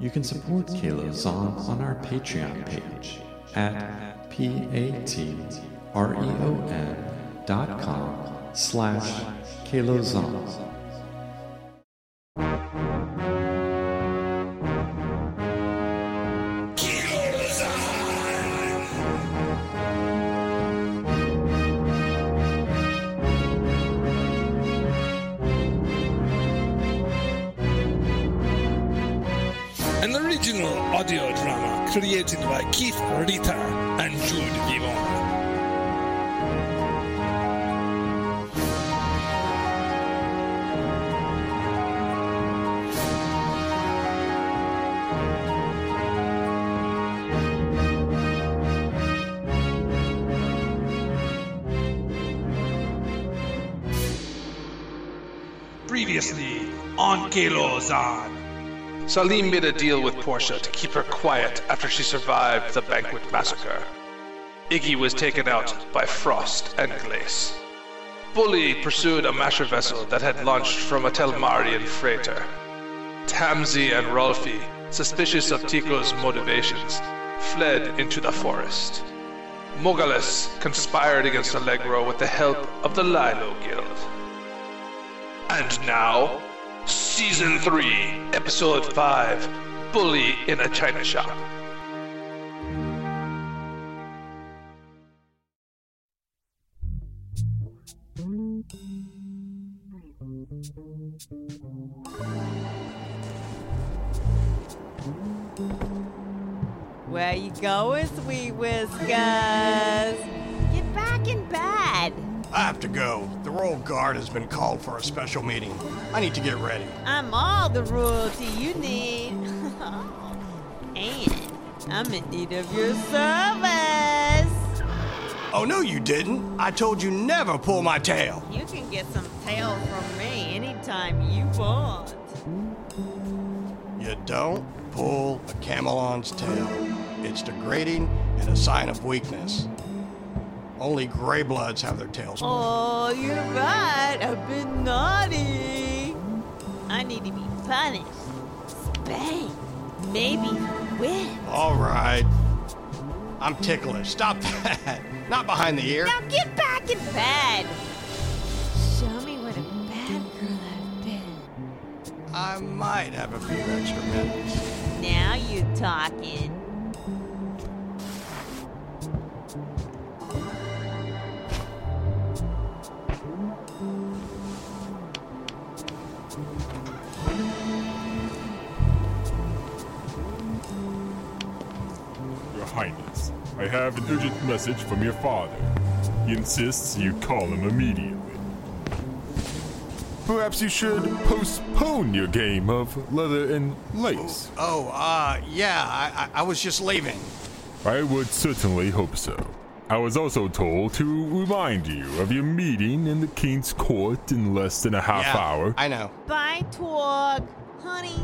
You can support Kalo Zahn on our Patreon page at p-a-t-r-e-o-n dot com slash Kalo Zahn. Previously on. Salim made a deal with Portia to keep her quiet after she survived the banquet massacre. Iggy was taken out by Frost and Glace. Bully pursued a masher vessel that had launched from a Telmarian freighter. Tamsi and Rolfi, suspicious of Tico's motivations, fled into the forest. Mogalis conspired against Allegro with the help of the Lilo Guild. And now, Season 3, Episode 5 Bully in a China Shop. Where you going, sweet whiskers? Get back in bed. I have to go. The Royal Guard has been called for a special meeting. I need to get ready. I'm all the royalty you need. and I'm in need of your service. Oh, no, you didn't. I told you never pull my tail. You can get some tail from me anytime you want. You don't pull a camelon's tail. It's degrading and a sign of weakness. Only gray bloods have their tails. pulled. Oh, you're right. I've been naughty. I need to be punished. Spanked. Maybe whipped. All right. I'm ticklish. Stop that. Not behind the ear. Now get back in bed. Show me what a bad girl I've been. I might have a few extra minutes. Now you're talking. Your Highness, I have an urgent message from your father. He insists you call him immediately. Perhaps you should postpone your game of leather and lace. Oh, uh, yeah, I, I, I was just leaving. I would certainly hope so. I was also told to remind you of your meeting in the King's Court in less than a half yeah, hour. I know. Bye, Twog. Honey,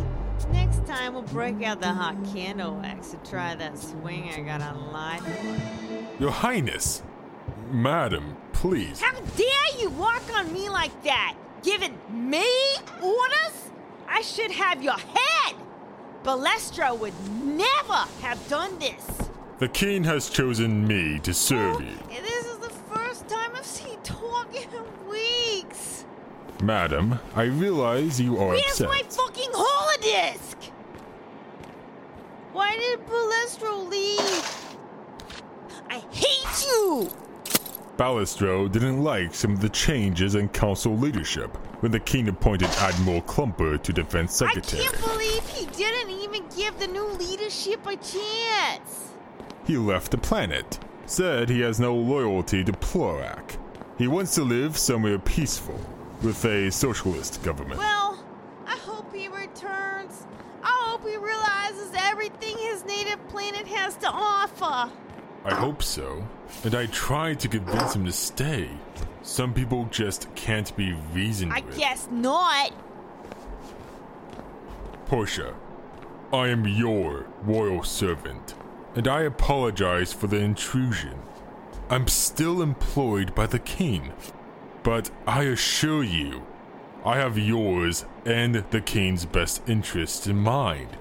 next time we'll break out the hot candle wax to try that swing I got on light. Your Highness, Madam, please. How dare you walk on me like that? Giving me orders? I should have your head. Balestro would never have done this. The King has chosen me to serve you. This is the first time I've seen Twog in weeks. Madam, I realize you are Where's upset. my fucking holodisc? Why did Balestro leave? I hate you! Balestro didn't like some of the changes in council leadership when the king appointed Admiral Klumper to defense secretary. I can't believe he didn't even give the new leadership a chance. He left the planet, said he has no loyalty to Plorak. He wants to live somewhere peaceful with a socialist government. Well, I hope he returns. I hope he realizes everything his native planet has to I hope so, and I tried to convince him to stay. Some people just can't be reasoned I with. guess not. Portia, I am your royal servant, and I apologize for the intrusion. I'm still employed by the king, but I assure you, I have yours and the king's best interests in mind.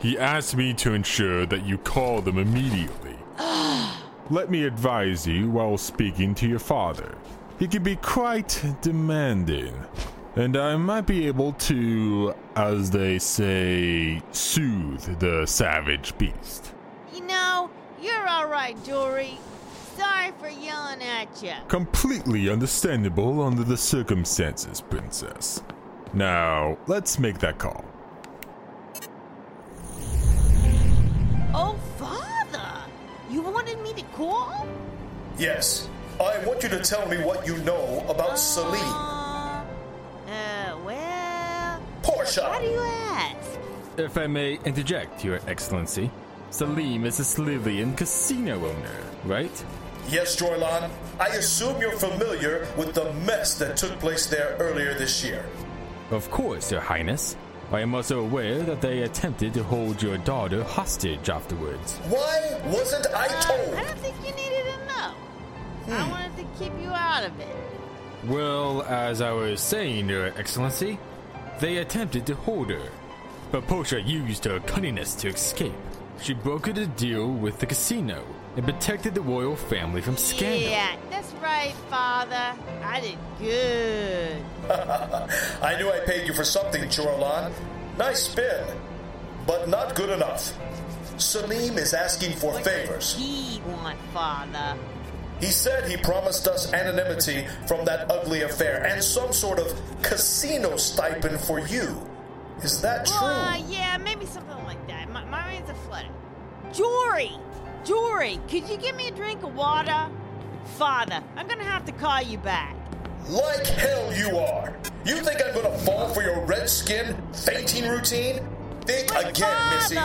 He asked me to ensure that you call them immediately. Let me advise you while speaking to your father. He can be quite demanding, and I might be able to, as they say, soothe the savage beast. You know, you're alright, Dory. Sorry for yelling at you. Completely understandable under the circumstances, Princess. Now, let's make that call. Wanted me to call? Yes. I want you to tell me what you know about Salim. Uh, uh, well. Portia! Why do you ask? If I may interject, Your Excellency, Salim is a Slivian casino owner, right? Yes, Jorlan. I assume you're familiar with the mess that took place there earlier this year. Of course, Your Highness. I am also aware that they attempted to hold your daughter hostage afterwards. Why wasn't I Uh, told? I don't think you needed to know. I wanted to keep you out of it. Well, as I was saying, Your Excellency, they attempted to hold her. But Portia used her cunningness to escape. She brokered a deal with the casino and protected the royal family from scandal. Yeah, that's right, Father. I did good. I knew I paid you for something, Jorlan. Nice spin. But not good enough. Salim is asking for What favors. does he want, Father? He said he promised us anonymity from that ugly affair and some sort of casino stipend for you. Is that true? Uh, yeah, maybe something like that. My, my brain's a flutter. Jory! Jory, could you give me a drink of water? Father, I'm gonna have to call you back. Like hell you are. You think I'm gonna fall for your red skin fainting routine? Think But again, Missy.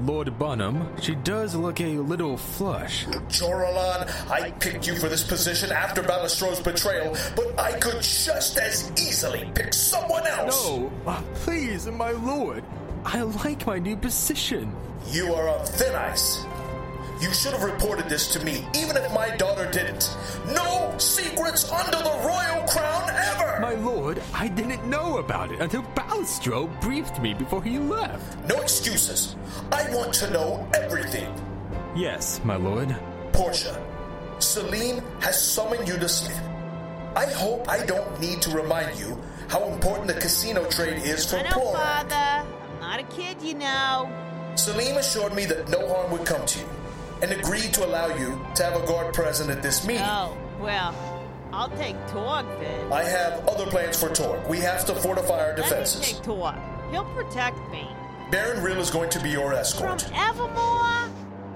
Lord Bonham, she does look a little flush. Joralan, I picked you for this position after Balestro's betrayal, but I could just as easily pick someone else. No, uh, please, my lord. I like my new position. You are on thin ice. You should have reported this to me, even if my daughter didn't. No secrets under the royal crown ever! My lord, I didn't know about it until Balestro briefed me before he left. No excuses. I want to know everything. Yes, my lord. Portia, Salim has summoned you to Smith. I hope I don't need to remind you how important the casino trade is for I know, Plorak. Father. I'm not a kid, you know. Salim assured me that no harm would come to you and agreed to allow you to have a guard present at this meeting. Oh, well, I'll take Torg then. I have other plans for Torg. We have to fortify our defenses. Let me take Torg. He'll protect me. Baron Rill is going to be your escort. From. Evermore?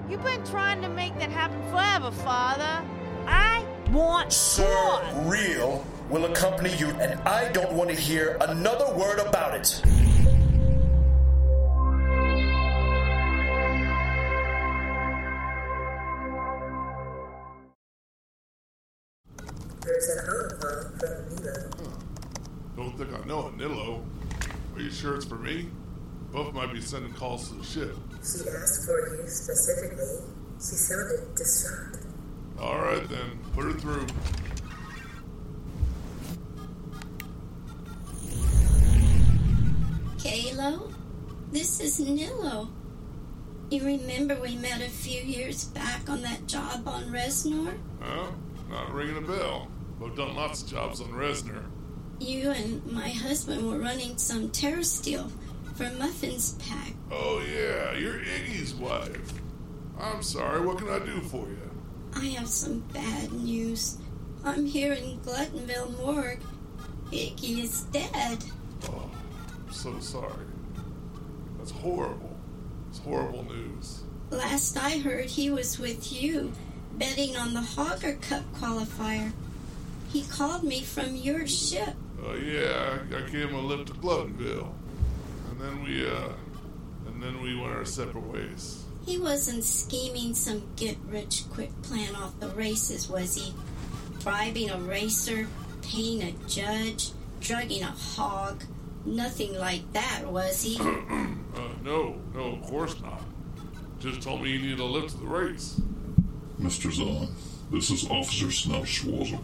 You've been trying to make that happen forever, Father. I want Sir Torg. Real will accompany you, and I don't want to hear another word about it. Sure it's for me? Both might be sending calls to the ship. She asked for you specifically. She sounded distraught. All right then, put her through. Kalo, this is Nilo. You remember we met a few years back on that job on Resnor? Huh? Not ringing a bell. I've done lots of jobs on Resner. You and my husband were running some terror steel for Muffin's Pack. Oh yeah, you're Iggy's wife. I'm sorry, what can I do for you? I have some bad news. I'm here in Gluttonville Morgue. Iggy is dead. Oh, I'm so sorry. That's horrible. It's horrible news. Last I heard, he was with you, betting on the Hogger Cup qualifier. He called me from your ship. Oh yeah, I, I came a lift to Gluttonville. And then we, uh, and then we went our separate ways. He wasn't scheming some get rich quick plan off the races, was he? Bribing a racer, paying a judge, drugging a hog. Nothing like that, was he? Uh, no, no, of course not. Just told me you needed a lift to the race. Mr. Zahn, this is Officer Snell Schwarzer.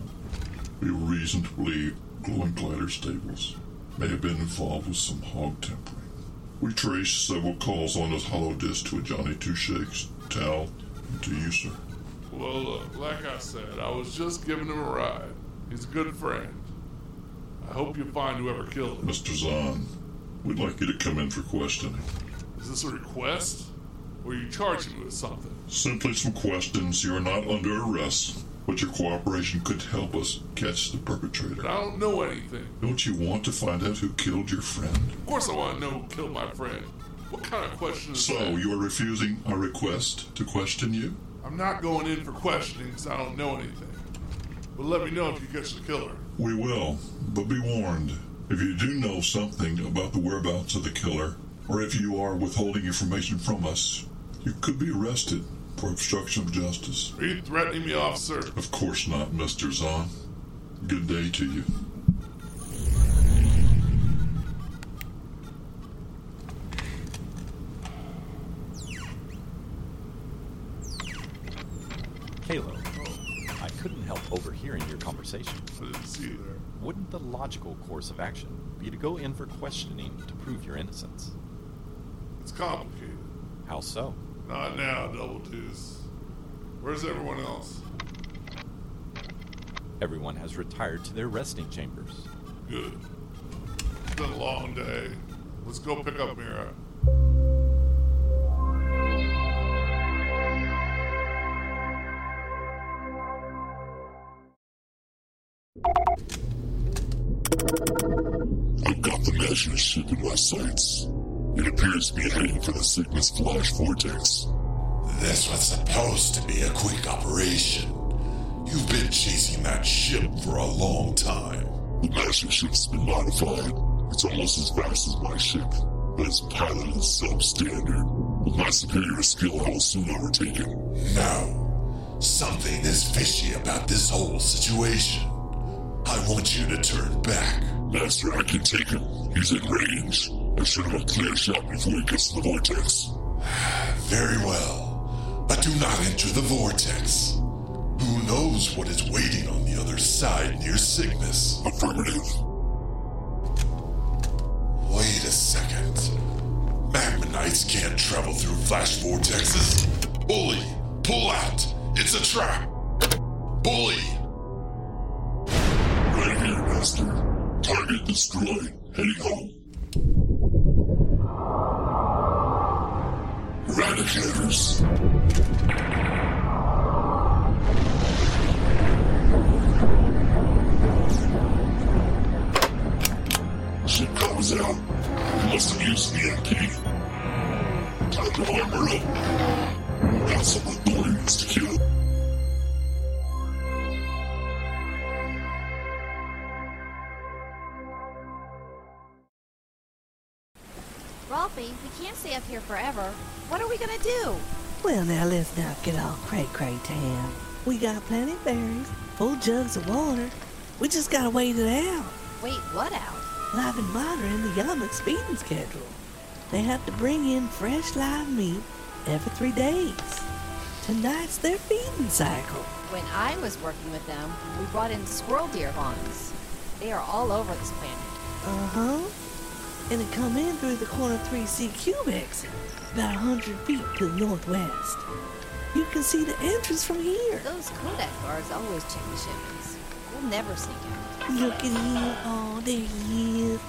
We have reason to believe Glowing Glider Stables may have been involved with some hog tempering. We traced several calls on this holodisc to a Johnny Two Shakes, Tal, and to you, sir. Well, look, like I said, I was just giving him a ride. He's a good friend. I hope you find whoever killed him. Mr. Zahn, we'd like you to come in for questioning. Is this a request? Or are you charging me with something? Simply some questions. You're not under arrest, but your cooperation could help us catch the perpetrator. I don't know anything. Don't you want to find out who killed your friend? Of course I want to know who killed my friend. What kind of question is So, that? you are refusing our request to question you? I'm not going in for questioning because I don't know anything. But let me know if you catch the killer. We will, but be warned. If you do know something about the whereabouts of the killer, or if you are withholding information from us, you could be arrested for obstruction of justice. Are you threatening me, officer? Of course not, Mr. Zahn. Good day to you. Kalo, I couldn't help overhearing your conversation. I didn't see you there. Wouldn't the logical course of action be to go in for questioning to prove your innocence? It's complicated. How so? Not now, Double Deuce. Where's everyone else? Everyone has retired to their resting chambers. Good. It's been a long day. Let's go pick up Mira. I've got the measure ship in my sights. It appears to be heading for the Cygnus Flash Vortex. This was supposed to be a quick operation. You've been chasing that ship for a long time. The master ship's been modified. It's almost as fast as my ship, but its pilot is substandard. With my superior skill, I will soon overtake it. No. Something is fishy about this whole situation. I want you to turn back. Master, I can take him. He's in range. I should have a clear shot before he gets to the vortex. Very well. But do not enter the vortex. Who knows what is waiting on the other side near Cygnus? Affirmative. Wait a second. Magma Knights can't travel through flash vortexes. Bully, pull out. It's a trap. Bully. Right here, Master. Target destroyed. Heading home. Eradicators. Ship comes out. You must have used the MP. Time to armor up. Got some authorities to kill. Can't stay up here forever. What are we gonna do? Well, now let's not get all cray cray town. We got plenty of berries, full jugs of water. We just gotta wait it out. Wait, what out? Live and Water in the Yamak feeding schedule. They have to bring in fresh live meat every three days. Tonight's their feeding cycle. When I was working with them, we brought in squirrel deer fawns. They are all over this planet. Uh huh. And it come in through the corner 3C cubics, about a hundred feet to the northwest. You can see the entrance from here. Those Kodak guards always check the shipments. We'll never sneak out. Look at him. Oh, there he is.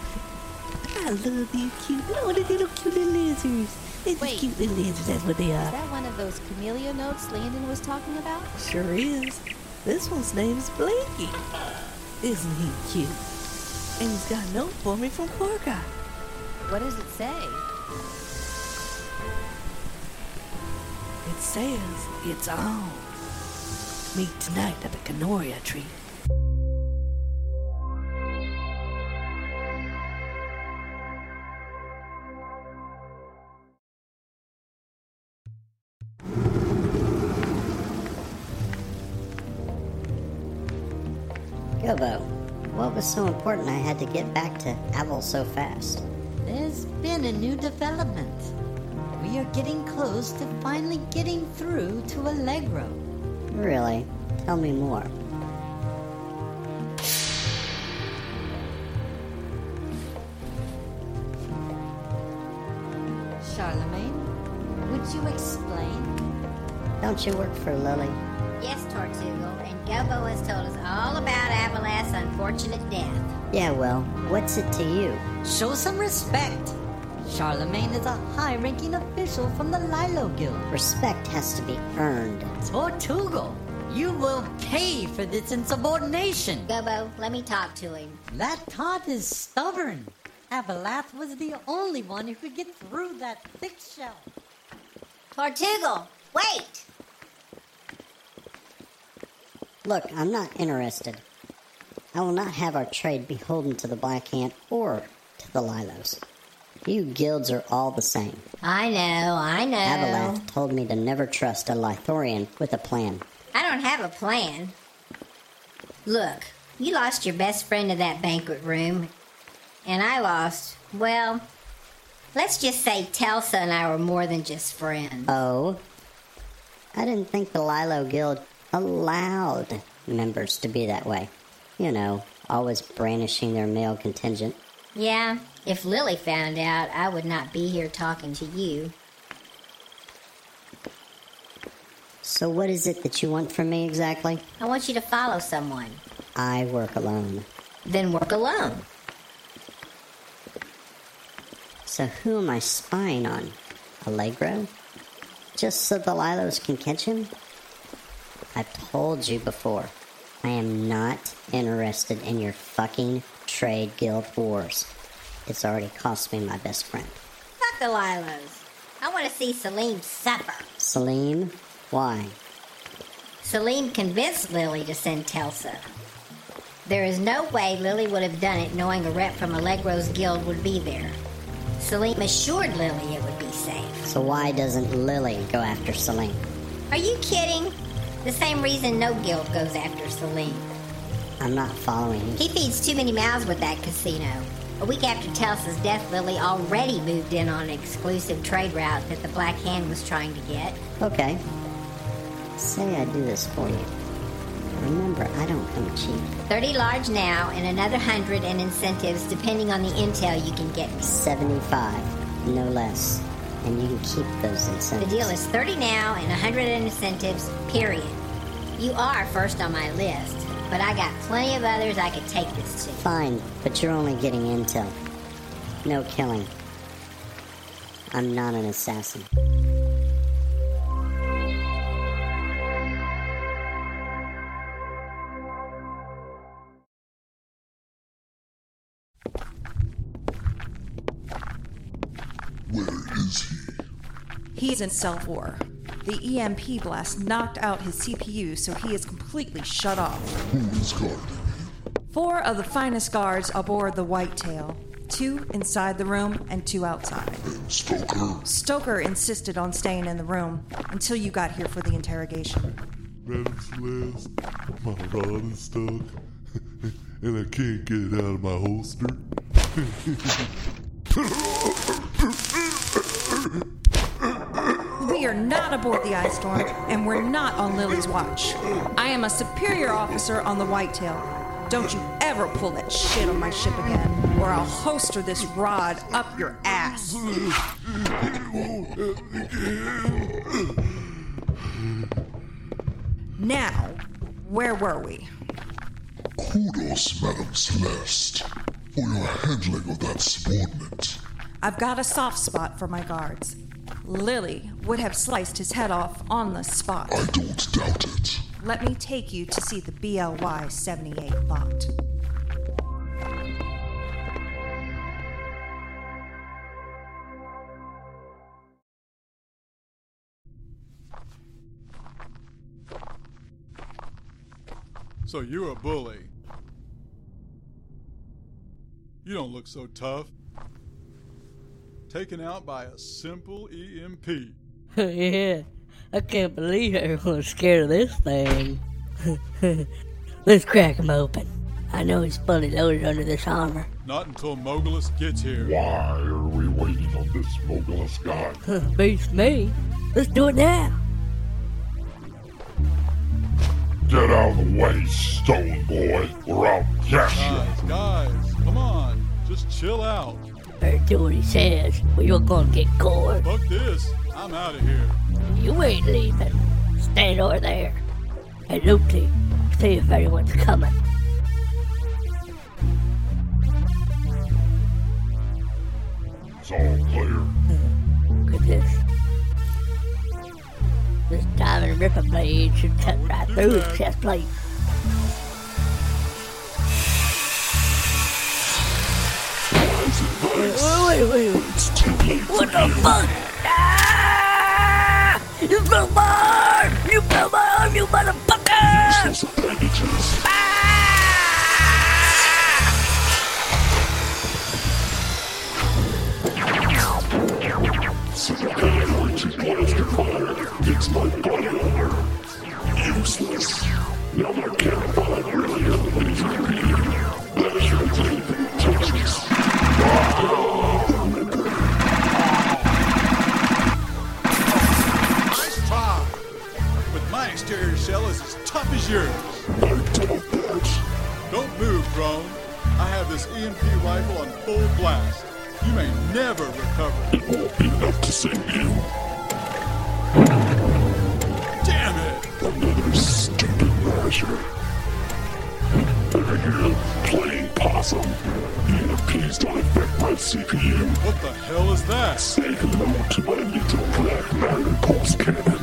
I love these cute, oh, the little cute little lizards. They're Wait. cute little lizards, that's what they are. Is that one of those chameleon notes Landon was talking about? Sure is. This one's name is Blinky. Isn't he cute? And he's got a note for me from Pork Eye. What does it say? It says it's on. Meet tonight at the Canoria tree. Gilbo, what was so important I had to get back to Avel so fast? There's been a new development. We are getting close to finally getting through to Allegro. Really? Tell me more. Charlemagne, would you explain? Don't you work for Lily? Yes, Tortugal, and Gobbo has told us all about Avalath's unfortunate death. Yeah, well, what's it to you? Show some respect. Charlemagne is a high ranking official from the Lilo Guild. Respect has to be earned. Tortugal, you will pay for this insubordination. Gobbo, let me talk to him. That tot is stubborn. Avalath was the only one who could get through that thick shell. Tortugal, wait! Look, I'm not interested. I will not have our trade beholden to the Black Hand or the Lilos. You guilds are all the same. I know, I know. Avalath told me to never trust a Lithorian with a plan. I don't have a plan. Look, you lost your best friend to that banquet room, and I lost, well, let's just say Telsa and I were more than just friends. Oh? I didn't think the Lilo Guild allowed members to be that way. You know, always brandishing their male contingent. Yeah, if Lily found out, I would not be here talking to you. So, what is it that you want from me exactly? I want you to follow someone. I work alone. Then work alone. So, who am I spying on? Allegro? Just so the Lilos can catch him? I've told you before. I am not interested in your fucking trade guild wars. It's already cost me my best friend. Fuck the Lilos. I want to see Salim suffer. Salim? Why? Salim convinced Lily to send Telsa. There is no way Lily would have done it knowing a rep from Allegro's guild would be there. Salim assured Lily it would be safe. So why doesn't Lily go after Salim? Are you kidding? The same reason no guild goes after Salim. I'm not following. He feeds too many mouths with that casino. A week after Telsa's death, Lily already moved in on an exclusive trade route that the Black Hand was trying to get. Okay. Say I do this for you. Remember, I don't come cheap. 30 large now and another 100 in incentives depending on the intel you can get me. 75, no less. And you can keep those incentives. The deal is 30 now and 100 in incentives, period. You are first on my list, but I got plenty of others I could take this to. Fine, but you're only getting intel. No killing. I'm not an assassin. Where is he? He's in cell 4. The EMP blast knocked out his CPU, so he is completely shut off. Who is guarding? Four of the finest guards aboard the Whitetail. Two inside the room and two outside. Stoker? Stoker insisted on staying in the room until you got here for the interrogation. Medics list. My rod is stuck. and I can't get it out of my holster. Are not aboard the Ice Storm, and we're not on Lily's watch. I am a superior officer on the Whitetail. Don't you ever pull that shit on my ship again, or I'll holster this rod up your ass. Now, where were we? Kudos, Madame Celeste, for your handling of that subordinate. I've got a soft spot for my guards. Lily would have sliced his head off on the spot. I don't doubt it. Let me take you to see the BLY 78 lot. So you're a bully. You don't look so tough. Taken out by a simple EMP. yeah, I can't believe everyone's scared of this thing. Let's crack him open. I know he's fully loaded under this armor. Not until Mogulus gets here. Why are we waiting on this Mogulus guy? Beats me. Let's do it now. Get out of the way, stone boy, or I'll gash you. Guys, guys, come on. Just chill out. Better do what he says, or you're gonna get gored. Fuck this. I'm out of here. You ain't leaving. Stand over there. Hey, Lucy, see if anyone's coming. It's all clear. Look at this. This diamond ripper blade should cut right through his chest plate. Wait, wait, wait, wait. It's too late. What the fuck? Ah! You broke my arm! You broke my arm, you motherfucker! Fire gets my. Useless. Now my campfire yours. Don't move, drone. I have this EMP rifle on full blast. You may never recover. It won't be enough to save you. Damn it! Another stupid measure. They're here playing possum. EMPs don't affect my CPU. What the hell is that? Say hello to my little black matter pulse cannon.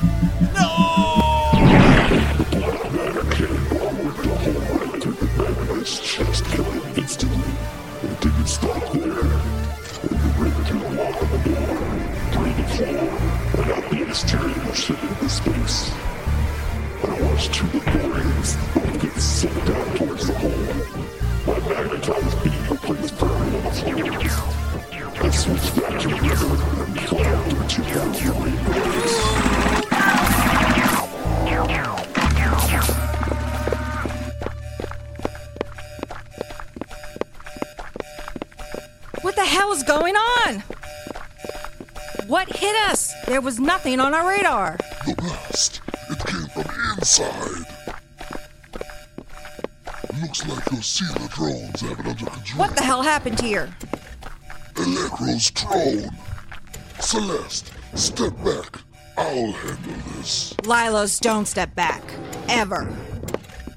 Hit us? There was nothing on our radar. The blast. It came from inside. Looks like your sealer drones have it under control. What the hell happened here? Electro's drone. Celeste, step back. I'll handle this. Lilos, don't step back. Ever.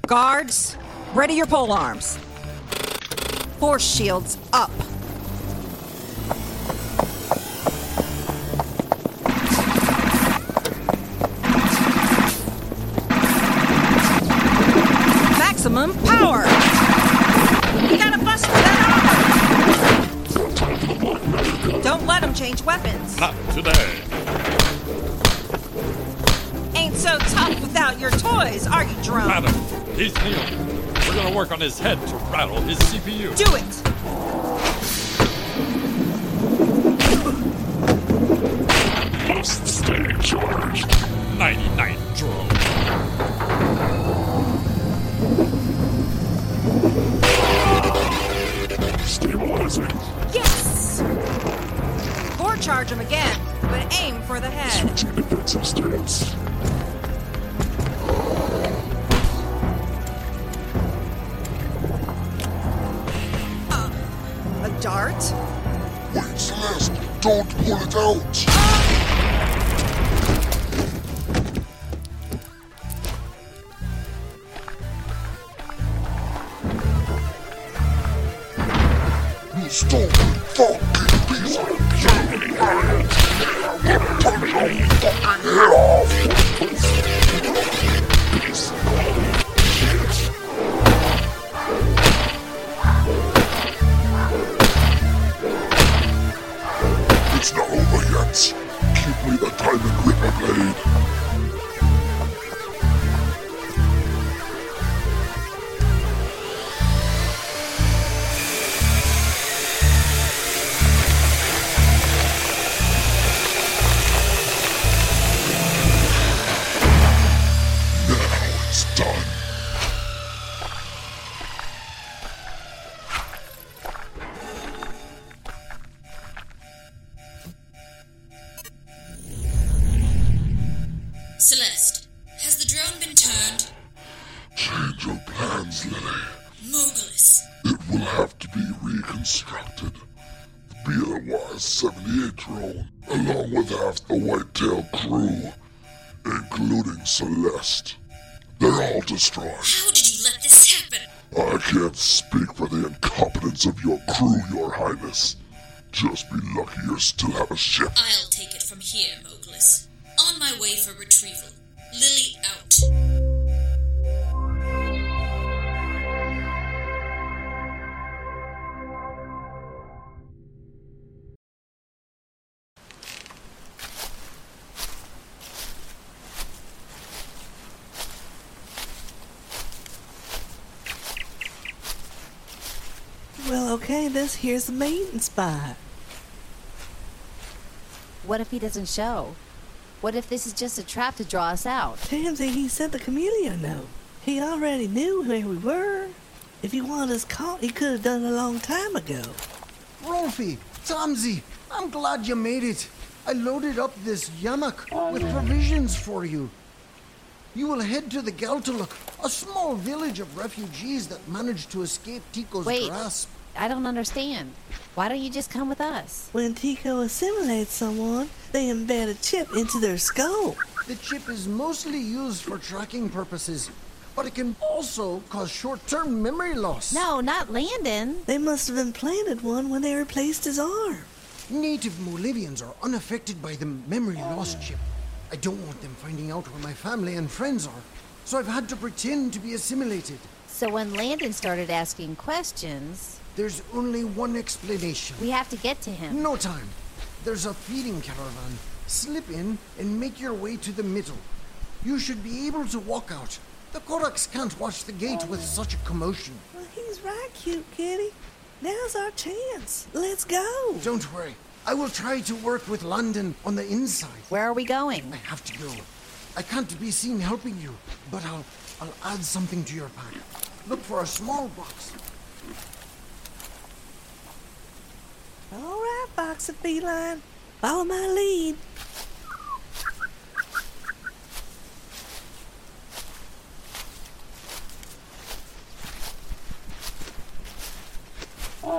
Guards, ready your pole arms. Force shields up. Not today. Ain't so tough without your toys, are you, drone? Madam, he's kneeling. We're gonna work on his head to rattle his CPU. Do it! Must stay charged. 99 drone. Stabilizing. Yes! Charge him again, but aim for the head. Switching defensive stance. Uh, a dart? Wait, Celeste, don't pull it out. Destroyed. How did you let this happen? I can't speak for the incompetence of your crew, Your Highness. Just be lucky you still have a ship. I'll take it from here, Moglis. On my way for retrieval. Lily out. Well, okay, this here's the meeting spot. What if he doesn't show? What if this is just a trap to draw us out? Tansy, he sent the chameleon note. He already knew where we were. If he wanted us caught, he could have done it a long time ago. Rolfie, Tomsy, I'm glad you made it. I loaded up this yamak with provisions for you. You will head to the Galtaluk, a small village of refugees that managed to escape Tico's Wait, grasp. I don't understand. Why don't you just come with us? When Tico assimilates someone, they embed a chip into their skull. The chip is mostly used for tracking purposes, but it can also cause short-term memory loss. No, not Landon. They must have implanted one when they replaced his arm. Native Molivians are unaffected by the memory loss chip. I don't want them finding out where my family and friends are, so I've had to pretend to be assimilated. So when Landon started asking questions, There's only one explanation. we have to get to him. No time. There's a feeding caravan. Slip in and make your way to the middle. You should be able to walk out. The Koraks can't watch the gate with such a commotion. Well, he's right, cute kitty. Now's our chance. Let's go. Don't worry. I will try to work with Landon on the inside. Where are we going? I have to go. I can't be seen helping you, but I'll I'll add something to your pack. Look for a small box. All right, Fox and Feline. Follow my lead.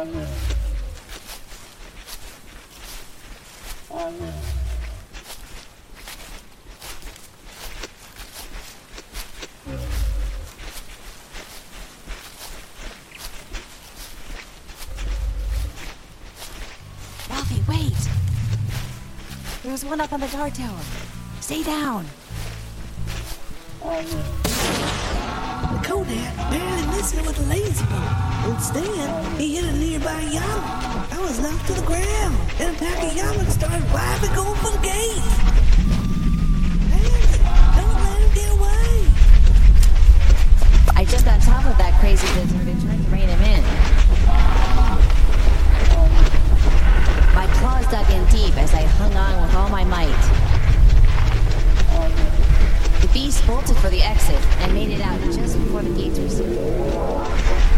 Ralphie, There's one up on the guard tower. Stay down. The Kodak barely missed me with a laser bolt. Instead, he hit a nearby yamak. I was knocked to the ground, and a pack of yamaks started wildly going for the gate. Tansy, don't let him get away. I jumped on top of that crazy lizard and tried to rein him in. Claws dug in deep as I hung on with all my might. The beast bolted for the exit and made it out just before the gates were sealed.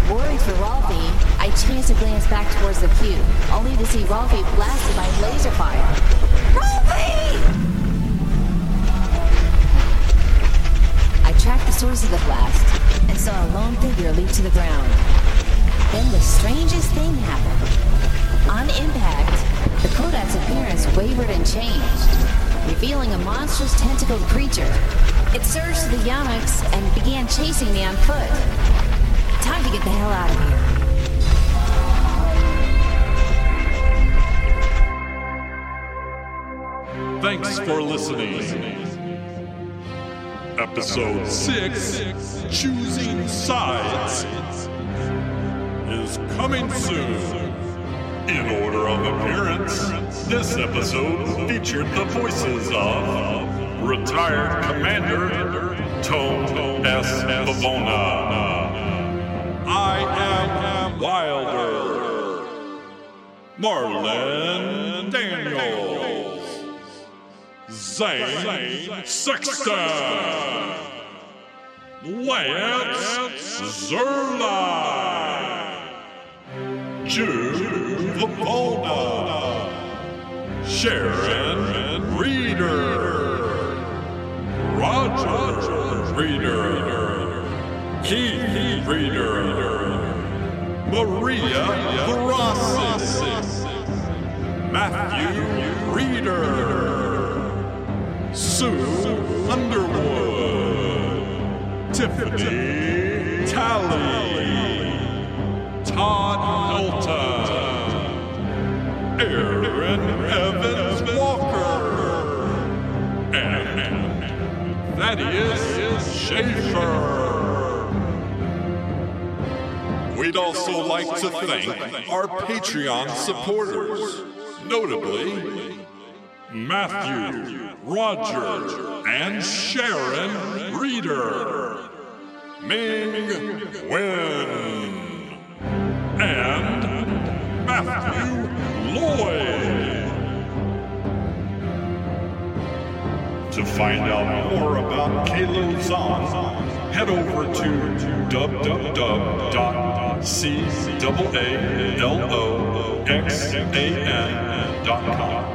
Worried for Rolfie, I chanced to glance back towards the cube, only to see Rolfie blasted by laser fire. Rolfie! I tracked the source of the blast and saw a lone figure leap to the ground. Then the strangest thing happened. On impact, the Kodak's appearance wavered and changed, revealing a monstrous tentacled creature. It surged to the yamaks and began chasing me on foot. Time to get the hell out of here. Thanks for listening. Episode 6 Choosing Sides is coming soon. In order of appearance, this episode featured the voices of retired Commander Tone S. Pavona. I am Wilder. Marlon Daniels. Zane Sexton. Lance Zerline. Jude Pavona. Sharon Reader. Roger Reader. Keith Reader. Maria Grassi. Matthew Reeder, Sue Underwood, Tiffany Talley, Todd Hilton, Aaron Evans Walker, and Thaddeus Schaefer. We'd also like to thank our Patreon supporters, notably Matthew, Roger, and Sharon Reeder, Ming Wen, and Matthew Lloyd. To find out more about Kalo Zahn, head over to www.caalloxan.com.